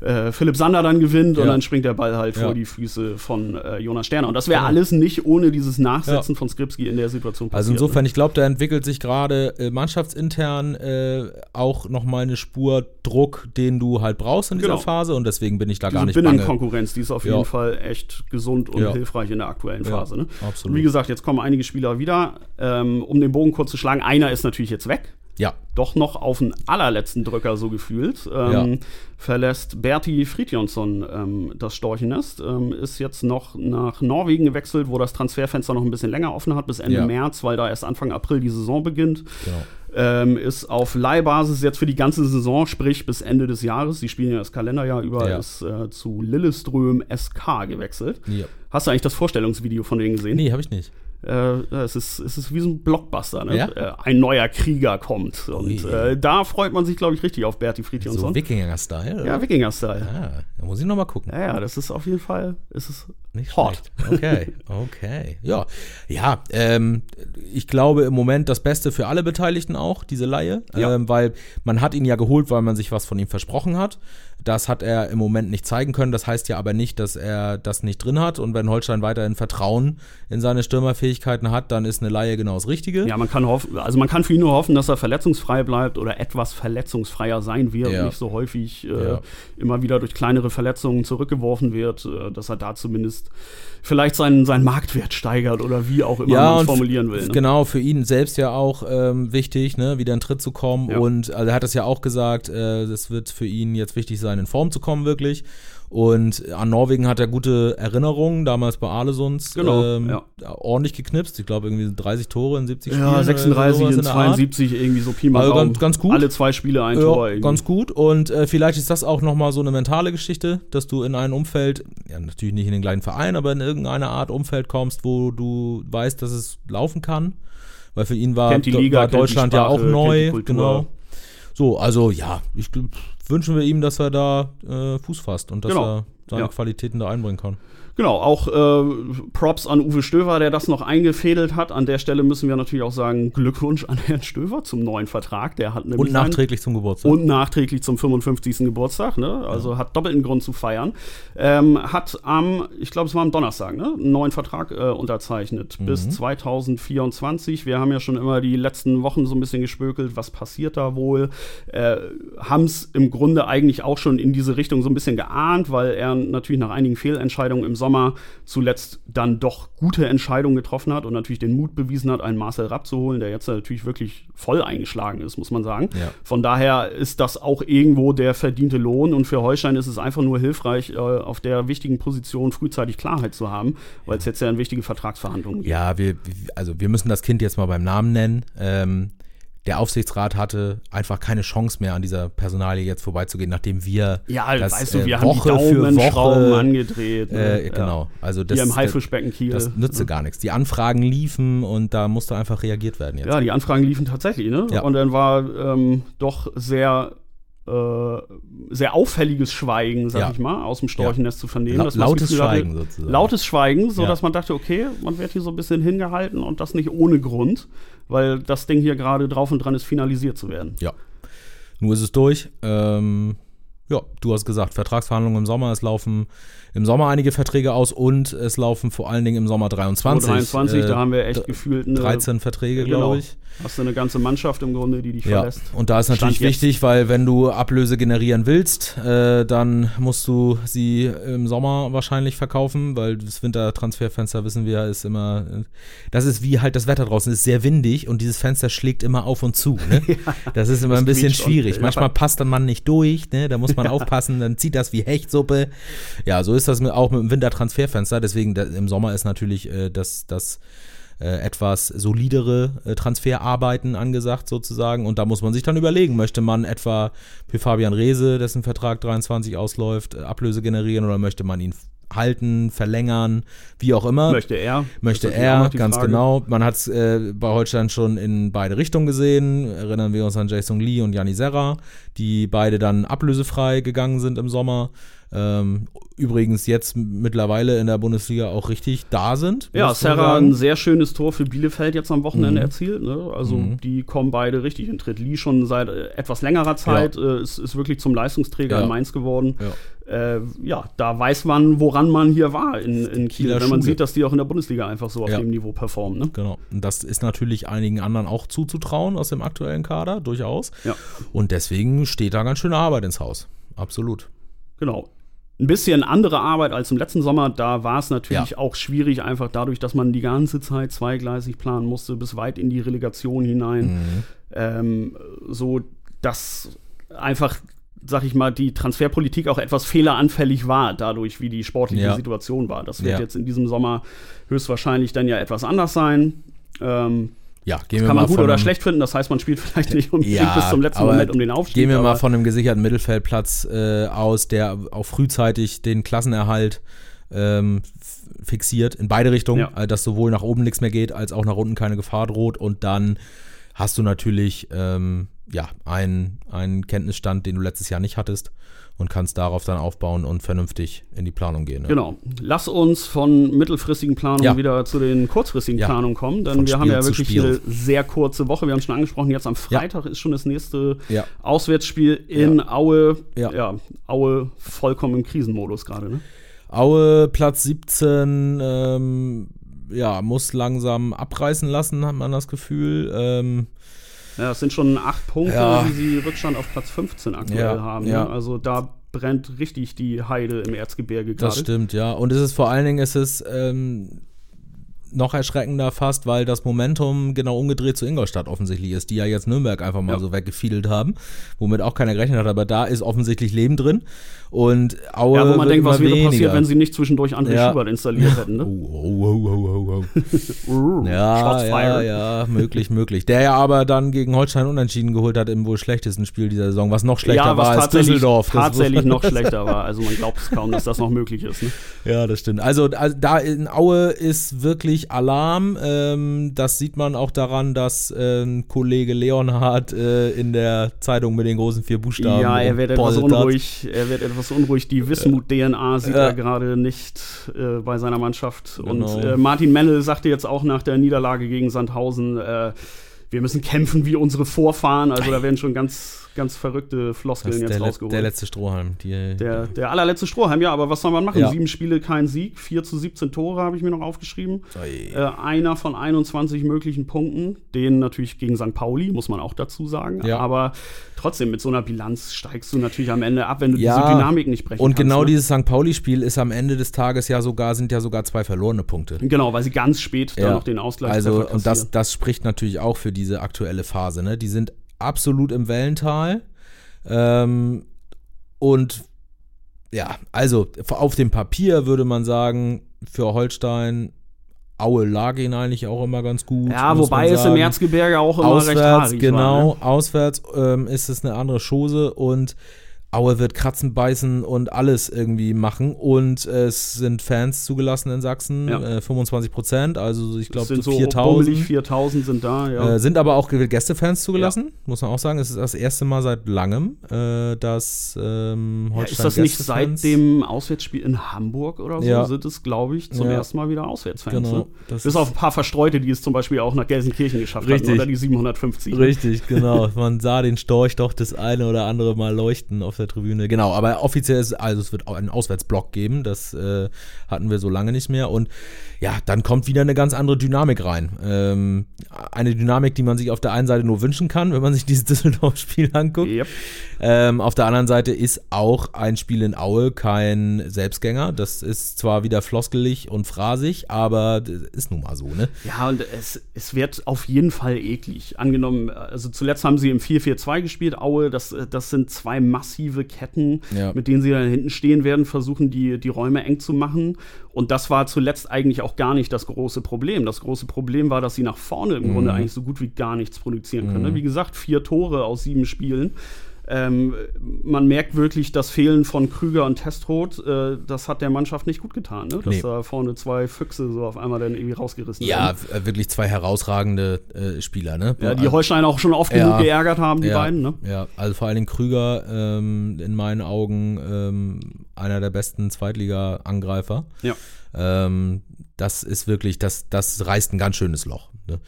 äh, Philipp Sander dann gewinnt und Ja. dann springt der Ball halt Ja. vor die Füße von äh, Jonas Sterner. Und das wäre Genau. alles nicht ohne dieses Nachsetzen von Skripski in der Situation passiert. Also insofern, ich glaube, da entwickelt sich gerade äh, mannschaftsintern äh, auch nochmal eine Spur Druck, den du halt brauchst in dieser Genau. Phase und deswegen bin ich da gar Diese nicht bange. Binnenkonkurrenz, die ist auf Ja. jeden Fall echt gesund und Ja. hilfreich in der aktuellen Ja, Phase. Ne? absolut. Wie gesagt, jetzt kommen einige Spieler wieder. Ähm, um den Bogen kurz zu schlagen, einer ist natürlich jetzt weg. Ja, Doch noch auf den allerletzten Drücker so gefühlt. Ähm, Ja. Verlässt Berti Fridjonsson ähm, das Storchennest. Ähm, ist jetzt noch nach Norwegen gewechselt, wo das Transferfenster noch ein bisschen länger offen hat, bis Ende Ja. März, weil da erst Anfang April die Saison beginnt. genau. Ähm, ist auf Leihbasis jetzt für die ganze Saison, sprich bis Ende des Jahres. Sie spielen ja das Kalenderjahr über, ist äh, zu Lilleström SK gewechselt. Hast du eigentlich das Vorstellungsvideo von denen gesehen? Nee, habe ich nicht. Äh, es, ist, es ist wie so ein Blockbuster. Ne? Ja? Äh, ein neuer Krieger kommt. Und äh, da freut man sich, glaube ich, richtig auf Berti So Fridjonsson. Wikinger-Style? ja, Wikinger-Style. Ah, da muss ich nochmal gucken. Ja, ja, das ist auf jeden Fall ist es Nicht hot. schlecht. Okay, okay. Ja, ja ähm, ich glaube im Moment das Beste für alle Beteiligten auch, diese Laie. Ja. Ähm, weil man hat ihn ja geholt, weil man sich was von ihm versprochen hat. Das hat er im Moment nicht zeigen können. Das heißt ja aber nicht, dass er das nicht drin hat. Und wenn Holstein weiterhin Vertrauen in seine Stürmerfähigkeiten hat, dann ist eine Laie genau das Richtige. Ja, man kann hoffen, also man kann für ihn nur hoffen, dass er verletzungsfrei bleibt oder etwas verletzungsfreier sein wird, Ja. nicht so häufig äh, Ja. immer wieder durch kleinere Verletzungen zurückgeworfen wird, äh, dass er da zumindest vielleicht seinen, seinen Marktwert steigert oder wie auch immer man es und formulieren will. Ne? Genau, für ihn selbst ja auch ähm, wichtig, ne, wieder in Tritt zu kommen. Ja. Und also er hat es ja auch gesagt, äh, es wird für ihn jetzt wichtig sein, in Form zu kommen, wirklich. Und an Norwegen hat er gute Erinnerungen, damals bei Arlesunds Genau, ähm, ja. ordentlich geknipst. Ich glaube, irgendwie 30 Tore in 70 Spielen. Ja, oder 36 sowas in in der Art. 72, irgendwie so Pi mal Also ganz- ganz gut. Alle zwei Spiele ein Tor. Ja, irgendwie. ganz gut. Und äh, vielleicht ist das auch nochmal so eine mentale Geschichte, dass du in ein Umfeld, ja natürlich nicht in den gleichen Verein, aber in irgendeine Art Umfeld kommst, wo du weißt, dass es laufen kann. Weil für ihn war, Liga, war Deutschland ja Sprache, auch kennt die neu. Genau. So, also ja, ich wünschen wir ihm, dass er da äh, Fuß fasst und dass Genau. er seine Ja. Qualitäten da einbringen kann. Genau, auch äh, Props an Uwe Stöver, der das noch eingefädelt hat. An der Stelle müssen wir natürlich auch sagen, Glückwunsch an Herrn Stöver zum neuen Vertrag. Der hat Und einen- nachträglich zum Geburtstag. und nachträglich zum 55. Geburtstag, ne? Also hat doppelten Grund zu feiern. Ähm, hat am, ich glaube, es war am Donnerstag, ne? Einen neuen Vertrag äh, unterzeichnet bis 2024. Wir haben ja schon immer die letzten Wochen so ein bisschen gespökelt, was passiert da wohl. Äh, haben es im Grunde eigentlich auch schon in diese Richtung so ein bisschen geahnt, weil er natürlich nach einigen Fehlentscheidungen im Sommer zuletzt dann doch gute Entscheidungen getroffen hat und natürlich den Mut bewiesen hat, einen Marcel Rapp zu holen, der jetzt natürlich wirklich voll eingeschlagen ist, muss man sagen. Ja. Von daher ist das auch irgendwo der verdiente Lohn und für Holstein ist es einfach nur hilfreich, äh, auf der wichtigen Position frühzeitig Klarheit zu haben, weil es jetzt ja in wichtige Vertragsverhandlungen geht. Ja, wir, also wir müssen das Kind jetzt mal beim Namen nennen. Ähm, der Aufsichtsrat hatte einfach keine Chance mehr an dieser Personalie jetzt vorbeizugehen, nachdem wir Ja, das, weißt du, äh, wir Woche haben die für Daumenschrauben Woche, angedreht. ne? Äh, genau, also das, Hier im Haifischbecken Kiel. das nützte gar nichts. Die Anfragen liefen und da musste einfach reagiert werden jetzt. Ja, die Anfragen liefen tatsächlich, ne? Ja. Und dann war ähm, doch sehr, äh, sehr auffälliges Schweigen, sag Ja. ich mal, aus dem Storchennest zu vernehmen. La lautes Gefühl hatte- Schweigen sozusagen. Lautes Schweigen, so Ja. dass man dachte, okay, man wird hier so ein bisschen hingehalten und das nicht ohne Grund, weil das Ding hier gerade drauf und dran ist, finalisiert zu werden. Ja. Nur ist es durch. Ähm, ja, du hast gesagt, Vertragsverhandlungen im Sommer. Es laufen im Sommer einige Verträge aus und es laufen vor allen Dingen im Sommer 23. 23, äh, da haben wir echt gefühlt eine, 13 Verträge, Genau. glaube ich. Hast du eine ganze Mannschaft im Grunde, die dich Ja, verlässt. und da ist natürlich Stand jetzt. wichtig, weil wenn du Ablöse generieren willst, äh, dann musst du sie im Sommer wahrscheinlich verkaufen, weil das Wintertransferfenster, wissen wir, ist immer, äh, das ist wie halt das Wetter draußen, ist sehr windig und dieses Fenster schlägt immer auf und zu. Ne? das ist immer das ein bisschen quietscht und- schwierig. ja. Manchmal passt dann man nicht durch, ne? da muss man aufpassen, dann zieht das wie Hechtsuppe. Ja, so ist das mit, auch mit dem Wintertransferfenster, deswegen im Sommer ist natürlich äh, das, das äh, etwas solidere äh, Transferarbeiten angesagt sozusagen. Und da muss man sich dann überlegen, möchte man etwa für Fabian Reese, dessen Vertrag 23 ausläuft, äh, Ablöse generieren oder möchte man ihn halten, verlängern, wie auch immer. Möchte er. Möchte er, ganz Frage. genau. Man hat es äh, bei Holstein schon in beide Richtungen gesehen. Erinnern wir uns an Jason Lee und Janni Serra, die beide dann ablösefrei gegangen sind im Sommer. Ähm, übrigens jetzt mittlerweile in der Bundesliga auch richtig da sind. Ja, Serra ein sehr schönes Tor für Bielefeld jetzt am Wochenende Mhm. erzielt. Ne? Also Mhm. die kommen beide richtig in Tritt. Lee schon seit äh, etwas längerer Zeit äh, ist, ist wirklich zum Leistungsträger Ja. in Mainz geworden. Ja. Äh, ja, da weiß man, woran man hier war in, in Kiel, Kieler wenn man Schule. sieht, dass die auch in der Bundesliga einfach so auf Ja. dem Niveau performen. Ne? Genau. Und das ist natürlich einigen anderen auch zuzutrauen aus dem aktuellen Kader, durchaus. Ja. Und deswegen steht da ganz schöne Arbeit ins Haus. Absolut. Genau. Ein bisschen andere Arbeit als im letzten Sommer. Da war es natürlich Ja. auch schwierig, einfach dadurch, dass man die ganze Zeit zweigleisig planen musste, bis weit in die Relegation hinein. Mhm. Ähm, so, dass einfach, sag ich mal, die Transferpolitik auch etwas fehleranfällig war, dadurch, wie die sportliche Ja. Situation war. Das wird Ja. jetzt in diesem Sommer höchstwahrscheinlich dann ja etwas anders sein. Ähm, Ja, gehen wir kann mal man gut von oder einem- schlecht finden. Das heißt, man spielt vielleicht nicht unbedingt Ja, bis zum letzten Moment um den Aufstieg. Gehen wir mal von einem gesicherten Mittelfeldplatz äh, aus, der auch frühzeitig den Klassenerhalt ähm, fixiert, in beide Richtungen, Ja. äh, dass sowohl nach oben nichts mehr geht, als auch nach unten keine Gefahr droht. Und dann hast du natürlich ähm, ja, einen, einen Kenntnisstand, den du letztes Jahr nicht hattest und kannst darauf dann aufbauen und vernünftig in die Planung gehen. Ne? Genau. Lass uns von mittelfristigen Planungen Ja. wieder zu den kurzfristigen Ja. Planungen kommen, denn Von wir haben Spiel ja zu wirklich Spiel. eine sehr kurze Woche. Wir haben schon angesprochen, jetzt am Freitag ist schon das nächste Ja. Auswärtsspiel in Aue. Ja. ja, Aue vollkommen im Krisenmodus gerade. Ne? Aue, Platz 17, ähm, ja, muss langsam abreißen lassen, hat man das Gefühl. Ähm, Ja, es sind schon acht Punkte, Ja. die sie Rückstand auf Platz 15 aktuell Ja, haben. ja. Ne? Also da brennt richtig die Heide im Erzgebirge Das gerade. stimmt, ja. Und es ist vor allen Dingen, es ist ähm, noch erschreckender fast, weil das Momentum genau umgedreht zu Ingolstadt offensichtlich ist, die ja jetzt Nürnberg einfach mal Ja. so weggefiedelt haben, womit auch keiner gerechnet hat. Aber da ist offensichtlich Leben drin. Und Aue Ja, wo man denkt, was wäre weniger. passiert, wenn sie nicht zwischendurch André Ja. Schubert installiert hätten. Ne? Oh, oh, oh, Ja, ja, ja, möglich, möglich. Der ja aber dann gegen Holstein unentschieden geholt hat im wohl schlechtesten Spiel dieser Saison, was noch schlechter ja, was war als Düsseldorf. Tatsächlich noch schlechter war. Also man glaubt es kaum, dass das noch möglich ist. Ne? Ja, das stimmt. Also, also da in Aue ist wirklich Alarm. Ähm, das sieht man auch daran, dass ähm, Kollege Leonhard äh, in der Zeitung mit den großen vier Buchstaben. Ja, er wird etwas unruhig. Er wird etwas unruhig. Die Wismut-DNA sieht Ja. er gerade nicht äh, bei seiner Mannschaft. Genau. Und äh, Martin Mennel sagte jetzt auch nach der Niederlage gegen Sandhausen, äh, wir müssen kämpfen wie unsere Vorfahren. Also da werden schon ganz, ganz verrückte Floskeln jetzt rausgeholt. der letzte Strohhalm. Die, Der, der allerletzte Strohhalm, ja, aber was soll man machen? Ja. Sieben Spiele, kein Sieg, 4 zu 17 Tore habe ich mir noch aufgeschrieben. Äh, einer von 21 möglichen Punkten, den natürlich gegen St. Pauli, muss man auch dazu sagen. Ja. Aber trotzdem, mit so einer Bilanz steigst du natürlich am Ende ab, wenn du Ja, diese Dynamik nicht brechen Und kannst. genau ne? dieses St. Pauli-Spiel ist am Ende des Tages ja sogar, sind ja sogar zwei verlorene Punkte. Genau, weil sie ganz spät dann noch den Ausgleich Also, und das, das spricht natürlich auch für diese aktuelle Phase. Ne? Die sind absolut im Wellental. Ähm, und ja, also auf dem Papier würde man sagen, für Holstein, Aue lag ihnen eigentlich auch immer ganz gut. Ja, wobei es im. Erzgebirge auch immer recht Auswärts, haarig genau, war. Ne? auswärts ähm, ist es eine andere Chose und Aue wird kratzen, beißen und alles irgendwie machen. Und es sind Fans zugelassen in Sachsen, Ja. äh, 25 Prozent, also ich Es glaube sind so so 4000. bummelig 4000 sind da, ja. Äh, sind aber auch Gästefans zugelassen, muss man auch sagen. Es ist das erste Mal seit langem, äh, dass ähm, ja, ist das nicht seit dem Auswärtsspiel in Hamburg oder so? Ja. Sind es, glaube ich, zum Ja. ersten Mal wieder Auswärtsfans. Genau, Ne? das Bis ist- auf ein paar Verstreute, die es zum Beispiel auch nach Gelsenkirchen geschafft Richtig. hatten, oder die 750. Richtig, genau. Man sah den Storch doch das eine oder andere Mal leuchten auf der Tribüne. Genau, aber offiziell ist, also es wird auch einen Auswärtsblock geben, das äh, hatten wir so lange nicht mehr. Und ja, dann kommt wieder eine ganz andere Dynamik rein. Ähm, eine Dynamik, die man sich auf der einen Seite nur wünschen kann, wenn man sich dieses Düsseldorf-Spiel anguckt. Yep. Ähm, auf der anderen Seite ist auch ein Spiel in Aue kein Selbstgänger. Das ist zwar wieder floskelig und phrasig, aber das ist nun mal so, ne? Ja, und es, es wird auf jeden Fall eklig. Angenommen, also zuletzt haben sie im 4-4-2 gespielt, Aue, das, das sind zwei massive Ketten, Ja. mit denen sie da hinten stehen werden, versuchen die, die Räume eng zu machen. Und das war zuletzt eigentlich auch gar nicht das große Problem. Das große Problem war, dass sie nach vorne im Mhm. Grunde eigentlich so gut wie gar nichts produzieren können. ne? Wie gesagt, vier Tore aus sieben Spielen. ähm, man merkt wirklich das Fehlen von Krüger und Testroth, äh, das hat der Mannschaft nicht gut getan, ne? dass Nee. da vorne zwei Füchse so auf einmal dann irgendwie rausgerissen Ja, werden. w- wirklich zwei herausragende äh, Spieler, ne? Ja, die Holstein auch schon oft Ja. genug geärgert haben, die ja, beiden, ne? Ja, also vor allen Dingen Krüger ähm, in meinen Augen ähm, einer der besten Zweitliga-Angreifer. Ja. Ähm, das ist wirklich, das, das reißt ein ganz schönes Loch. Ne?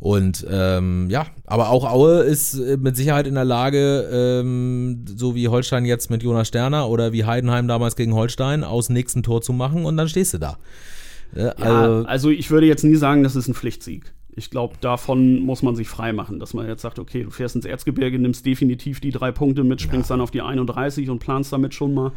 Und ähm, ja, aber auch Aue ist äh, mit Sicherheit in der Lage, ähm, so wie Holstein jetzt mit Jonas Sterner oder wie Heidenheim damals gegen Holstein, aus dem nächsten Tor zu machen und dann stehst du da. Äh, Ja, also, also ich würde jetzt nie sagen, das ist ein Pflichtsieg. Ich glaube, davon muss man sich frei machen, dass man jetzt sagt, okay, du fährst ins Erzgebirge, nimmst definitiv die drei Punkte mit, springst dann auf die 31 und planst damit schon mal.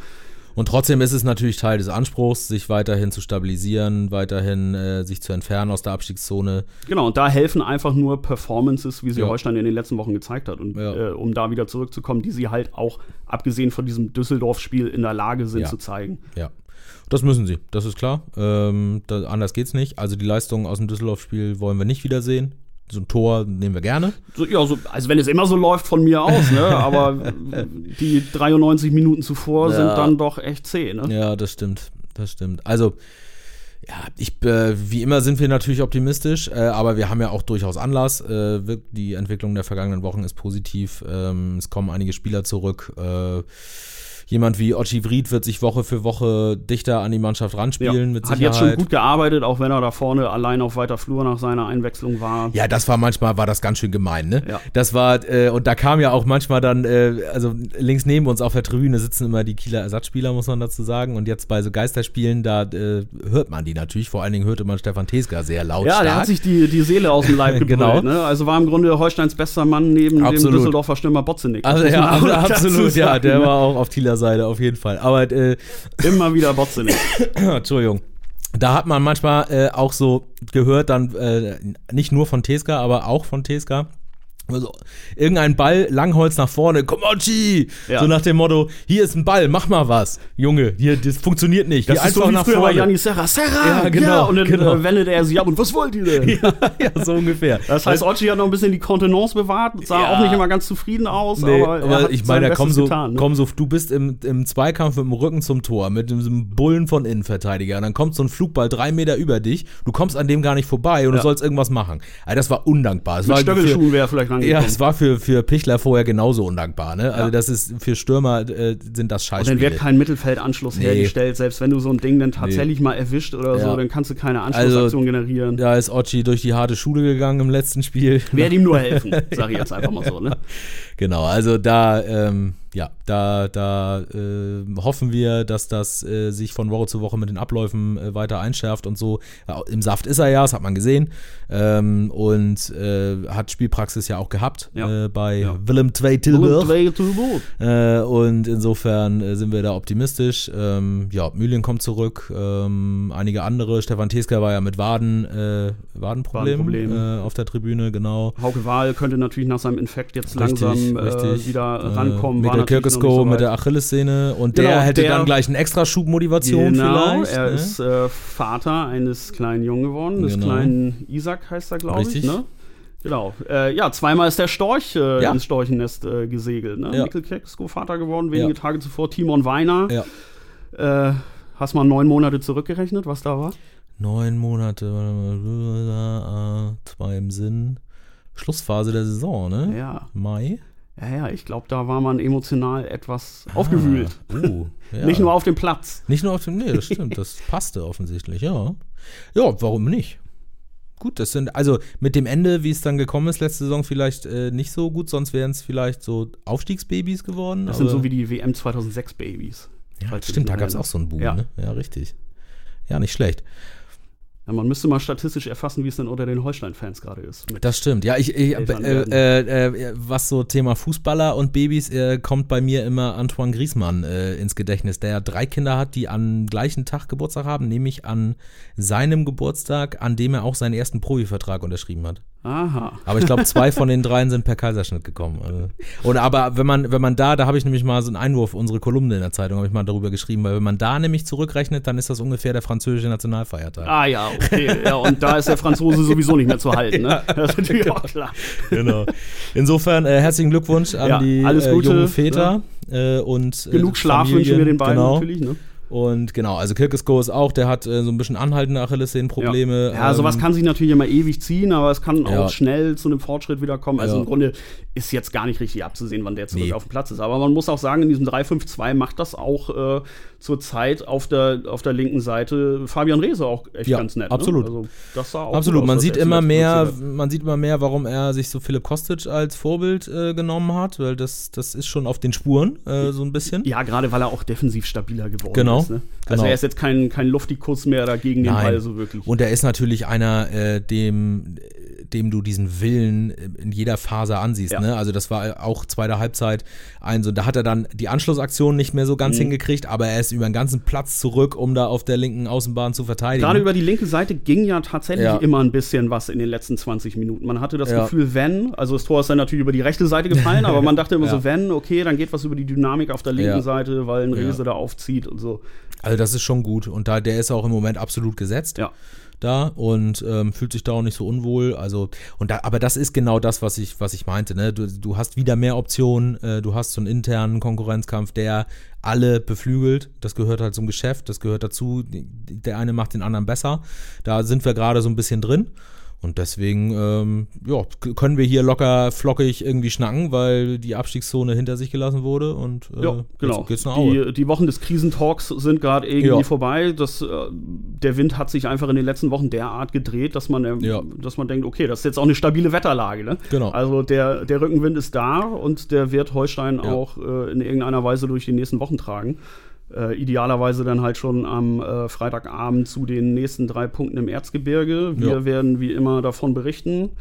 Und trotzdem ist es natürlich Teil des Anspruchs, sich weiterhin zu stabilisieren, weiterhin äh, sich zu entfernen aus der Abstiegszone. Genau, und da helfen einfach nur Performances, wie sie Ja. Holstein in den letzten Wochen gezeigt hat. Und Ja. äh, um da wieder zurückzukommen, die sie halt auch, abgesehen von diesem Düsseldorf-Spiel, in der Lage sind Ja. zu zeigen. Ja. Das müssen sie, das ist klar. Ähm, da, anders geht's nicht. Also die Leistung aus dem Düsseldorf-Spiel wollen wir nicht wiedersehen. So ein Tor nehmen wir gerne. So, ja, so, also wenn es immer so läuft von mir aus, ne? aber die 93 Minuten zuvor Ja. sind dann doch echt zäh. Ne? Ja, das stimmt. Das stimmt. Also, ja, ich, äh, wie immer sind wir natürlich optimistisch, äh, aber wir haben ja auch durchaus Anlass. Äh, die Entwicklung der vergangenen Wochen ist positiv. Ähm, es kommen einige Spieler zurück. Äh, jemand wie Ochi Vried wird sich Woche für Woche dichter an die Mannschaft ranspielen, mit Hat Sicherheit. jetzt schon gut gearbeitet, auch wenn er da vorne allein auf weiter Flur nach seiner Einwechslung war. Ja, das war manchmal, war das ganz schön gemein, ne? Ja. Das war, äh, und da kam ja auch manchmal dann, äh, also links neben uns auf der Tribüne sitzen immer die Kieler Ersatzspieler, muss man dazu sagen. Und jetzt bei so Geisterspielen, da äh, hört man die natürlich. Vor allen Dingen hörte man Stefan Teska sehr laut. Ja, der hat sich die, die Seele aus dem Leib gebrüllt. Genau. ne? Also war im Grunde Holsteins bester Mann neben dem Absolut. Düsseldorfer Stürmer Botzenik. Das also, ja, absolut, ja, der ne? war auch auf Thieler Seite, auf jeden Fall. Aber, äh, Immer wieder Botzenik. Entschuldigung. Da hat man manchmal äh, auch so gehört, dann äh, nicht nur von Teska, aber auch von Teska. Also, irgendein Ball, Langholz nach vorne, komm Ochi! Ja. So nach dem Motto, hier ist ein Ball, mach mal was. Junge, hier, das funktioniert nicht. Das hier ist so wie nach früher bei vorne. Janni Serra. Serra! Ja, genau, Ja, und dann genau. äh, wendet er sich ab und was wollt ihr denn? ja, ja, so ungefähr. Das heißt, Ochi hat noch ein bisschen die Kontenance bewahrt, sah Ja. auch nicht immer ganz zufrieden aus, Nee, aber, aber, er ich meine, komm Bestes so, getan, ne? komm so, du bist im, im Zweikampf mit dem Rücken zum Tor, mit diesem Bullen von Innenverteidiger. Und dann kommt so ein Flugball drei Meter über dich, du kommst an dem gar nicht vorbei und du sollst irgendwas machen. Also das war undankbar. Es Mit war Stöckelschuhen wäre vielleicht Ja, rangekommen. es war für, für Pichler vorher genauso undankbar, ne? Also Ja. das ist für Stürmer äh, sind das und dann wird kein Mittelfeldanschluss Nee. hergestellt, selbst wenn du so ein Ding dann tatsächlich mal erwischt oder Ja. so, dann kannst du keine Anschlussaktion generieren. da ist Ochi durch die harte Schule gegangen im letzten Spiel. Werde ihm nur helfen, sage ich jetzt einfach mal so, ne? Genau, also da, ähm, ja, da, da äh, hoffen wir, dass das äh, sich von Woche zu Woche mit den Abläufen äh, weiter einschärft und so. Im Saft ist er ja, das hat man gesehen. Ähm, und äh, hat Spielpraxis ja auch gehabt Ja. äh, bei Ja. Willem II Tilburg. To go. Äh, und insofern äh, sind wir da optimistisch. Ähm, ja, Mühlen kommt zurück, ähm, einige andere. Stefan Teska war ja mit Waden, äh, Wadenproblem, Wadenproblem. Äh, auf der Tribüne, genau. Hauke Wahl könnte natürlich nach seinem Infekt jetzt Richtig, langsam richtig. Äh, wieder Äh, rankommen. War Noch Kirkesko so mit der Achillessehne und Genau, der hätte der- dann gleich eine extra Schubmotivation Genau, vielleicht. er ne? ist äh, Vater eines kleinen Jungen geworden, des Genau. kleinen Isaac heißt er, glaube ich. Ne? Genau. Äh, ja, zweimal ist der Storch äh, Ja. ins Storchennest äh, gesegelt. Ne? Ja. Mikkel Kirkesko Vater geworden, wenige Ja. Tage zuvor. Timon Weiner. Ja. Äh, hast mal neun Monate zurückgerechnet, was da war? Neun Monate, äh, zwei im Sinn. Schlussphase der Saison, ne? Ja. Mai. Ja, ja, ich glaube, da war man emotional etwas aufgewühlt. Ah, oh, ja. Nicht nur auf dem Platz. Nicht nur auf dem, nee, das stimmt, das passte offensichtlich, ja. Ja, warum nicht? Gut, das sind, also mit dem Ende, wie es dann gekommen ist, letzte Saison vielleicht äh, nicht so gut, sonst wären es vielleicht so Aufstiegsbabys geworden. Das sind so wie die WM 2006 Babys. Ja, stimmt, da gab es auch so einen Boom, Ja. ne? Ja, richtig. Ja, nicht schlecht. Ja, man müsste mal statistisch erfassen, wie es denn unter den Holstein-Fans gerade ist. Das stimmt. Ja, ich, ich äh, äh, äh, was so Thema Fußballer und Babys äh, kommt bei mir immer Antoine Griezmann äh, ins Gedächtnis, der ja drei Kinder hat, die am gleichen Tag Geburtstag haben, nämlich an seinem Geburtstag, an dem er auch seinen ersten Profivertrag unterschrieben hat. Aha. Aber ich glaube, zwei von den dreien sind per Kaiserschnitt gekommen. Also. Und aber wenn man, wenn man da, da habe ich nämlich mal so einen Einwurf, unsere Kolumne in der Zeitung, habe ich mal darüber geschrieben, weil wenn man da nämlich zurückrechnet, dann ist das ungefähr der französische Nationalfeiertag. Ah ja, okay. Ja, und da ist der Franzose sowieso nicht mehr zu halten. Ne? Das ist natürlich auch klar. Genau. Insofern äh, herzlichen Glückwunsch an Ja, die alles äh, Gute, jungen Väter äh, und äh, Genug Schlaf wünschen wir den beiden genau. natürlich. Ne? Und genau, also Kirkesko ist auch, der hat äh, so ein bisschen anhaltende Achillessehnenprobleme. Ja, sowas ähm, kann sich natürlich immer ewig ziehen, aber es kann Ja. auch schnell zu einem Fortschritt wieder kommen. Also Ja. im Grunde ist jetzt gar nicht richtig abzusehen, wann der zurück Nee. auf dem Platz ist. Aber man muss auch sagen, in diesem 3-5-2 macht das auch äh, zur Zeit auf der, auf der linken Seite Fabian Reese auch echt Ja, ganz nett. absolut. Ne? Also das sah auch Absolut, aus, man sieht er immer mehr, man sieht immer mehr, warum er sich so Philipp Kostic als Vorbild äh, genommen hat, weil das, das ist schon auf den Spuren äh, so ein bisschen. Ja, gerade weil er auch defensiv stabiler geworden Genau, ist. Ne? Also genau. er ist jetzt kein, kein Luftikus mehr da gegen den Nein. Ball so wirklich. Und er ist natürlich einer, äh, dem, dem du diesen Willen in jeder Phase ansiehst. Ja. Ne? Also das war auch zweite Halbzeit ein so, da hat er dann die Anschlussaktion nicht mehr so Mhm. ganz hingekriegt, aber er ist über den ganzen Platz zurück, um da auf der linken Außenbahn zu verteidigen. Gerade über die linke Seite ging ja tatsächlich Ja. immer ein bisschen was in den letzten 20 Minuten. Man hatte das Ja. Gefühl, wenn, also das Tor ist dann natürlich über die rechte Seite gefallen, aber man dachte immer so, wenn, okay, dann geht was über die Dynamik auf der linken. Seite, weil ein Ja. Rese da aufzieht und so. Also das ist schon gut und da der ist auch im Moment absolut gesetzt. Ja. da und ähm, fühlt sich da auch nicht so unwohl. Also, und da, aber das ist genau das, was ich, was ich meinte. Ne? Du, du hast wieder mehr Optionen, äh, du hast so einen internen Konkurrenzkampf, der alle beflügelt. Das gehört halt zum Geschäft, das gehört dazu. Der eine macht den anderen besser. Da sind wir gerade so ein bisschen drin. Und deswegen ähm, ja, können wir hier locker flockig irgendwie schnacken, weil die Abstiegszone hinter sich gelassen wurde und äh, Ja, genau. geht's nach Aue. Die, die Wochen des Krisentalks sind gerade irgendwie Ja. vorbei. Das, äh, der Wind hat sich einfach in den letzten Wochen derart gedreht, dass man, ähm, Ja. dass man denkt, okay, das ist jetzt auch eine stabile Wetterlage. Ne? Genau. Also der, der Rückenwind ist da und der wird Holstein auch äh, in irgendeiner Weise durch die nächsten Wochen tragen. Äh, idealerweise dann halt schon am äh, Freitagabend zu den nächsten drei Punkten im Erzgebirge. Wir Ja. werden wie immer davon berichten.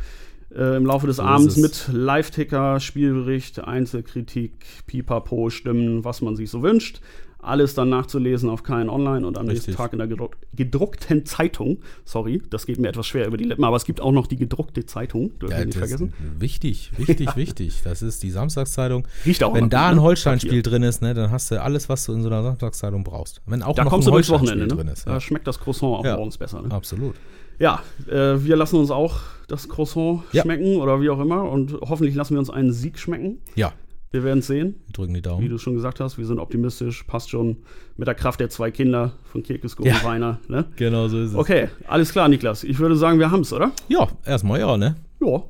Äh, Im Laufe des So Abends mit Live-Ticker, Spielbericht, Einzelkritik, Pipapo, Stimmen, was man sich so wünscht. Alles dann nachzulesen auf kein Online und am nächsten Richtig. Tag in der gedruck gedruckten Zeitung. Sorry, das geht mir etwas schwer über die Lippen, aber es gibt auch noch die gedruckte Zeitung, dürfen Ja, wir nicht vergessen. Wichtig, wichtig, wichtig. Das ist die Samstagszeitung. Riecht auch Wenn da ein ne? Holstein-Spiel drin ist, ne, dann hast du alles, was du in so einer Samstagszeitung brauchst. Wenn auch Da noch kommst ein du Wochenende, ne? drin ist. Da Ja. schmeckt das Croissant auch Ja. morgens besser. Ne? Absolut. Ja, äh, wir lassen uns auch das Croissant schmecken oder wie auch immer und hoffentlich lassen wir uns einen Sieg schmecken. Ja, Wir werden es sehen. wir drücken die Wie Daumen. du schon gesagt hast, wir sind optimistisch, passt schon mit der Kraft der zwei Kinder von Kirkesko Ja. und Rainer. Ne? Genau so ist es. Okay, alles klar, Niklas. Ich würde sagen, wir haben's, oder? Ja, erstmal ja, ne? Ja. Ohne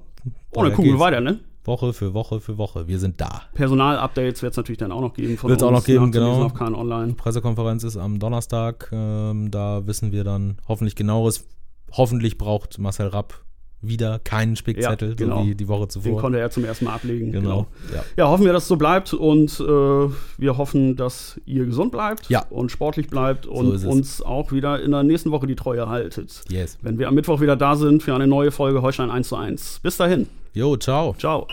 Weiter Kugel geht's. weiter, ne? Woche für Woche für Woche. Wir sind da. Personal-Updates wird es natürlich dann auch noch geben. Von Wird's auch noch geben, nachzulesen genau. Auf Kahn Online. Pressekonferenz ist am Donnerstag. Ähm, da wissen wir dann hoffentlich genaueres. Hoffentlich braucht Marcel Rapp wieder keinen Spickzettel, Ja, genau. so wie die Woche Den zuvor. konnte er zum ersten Mal ablegen. Genau. Ja. Ja, hoffen wir, dass es so bleibt und äh, wir hoffen, dass ihr gesund bleibt Ja. und sportlich bleibt So und es. uns auch wieder in der nächsten Woche die Treue haltet. Yes. Wenn wir am Mittwoch wieder da sind für eine neue Folge Holstein 1 zu 1. Bis dahin. Jo, ciao. Ciao.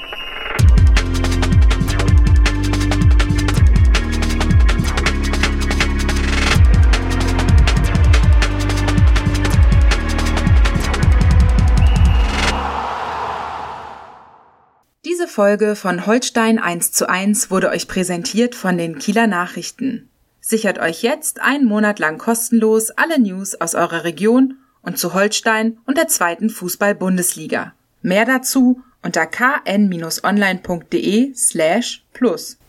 Folge von Holstein 1 zu 1 wurde euch präsentiert von den Kieler Nachrichten. Sichert euch jetzt einen Monat lang kostenlos alle News aus eurer Region und zu Holstein und der zweiten Fußball-Bundesliga. Mehr dazu unter kn-online.de slash plus.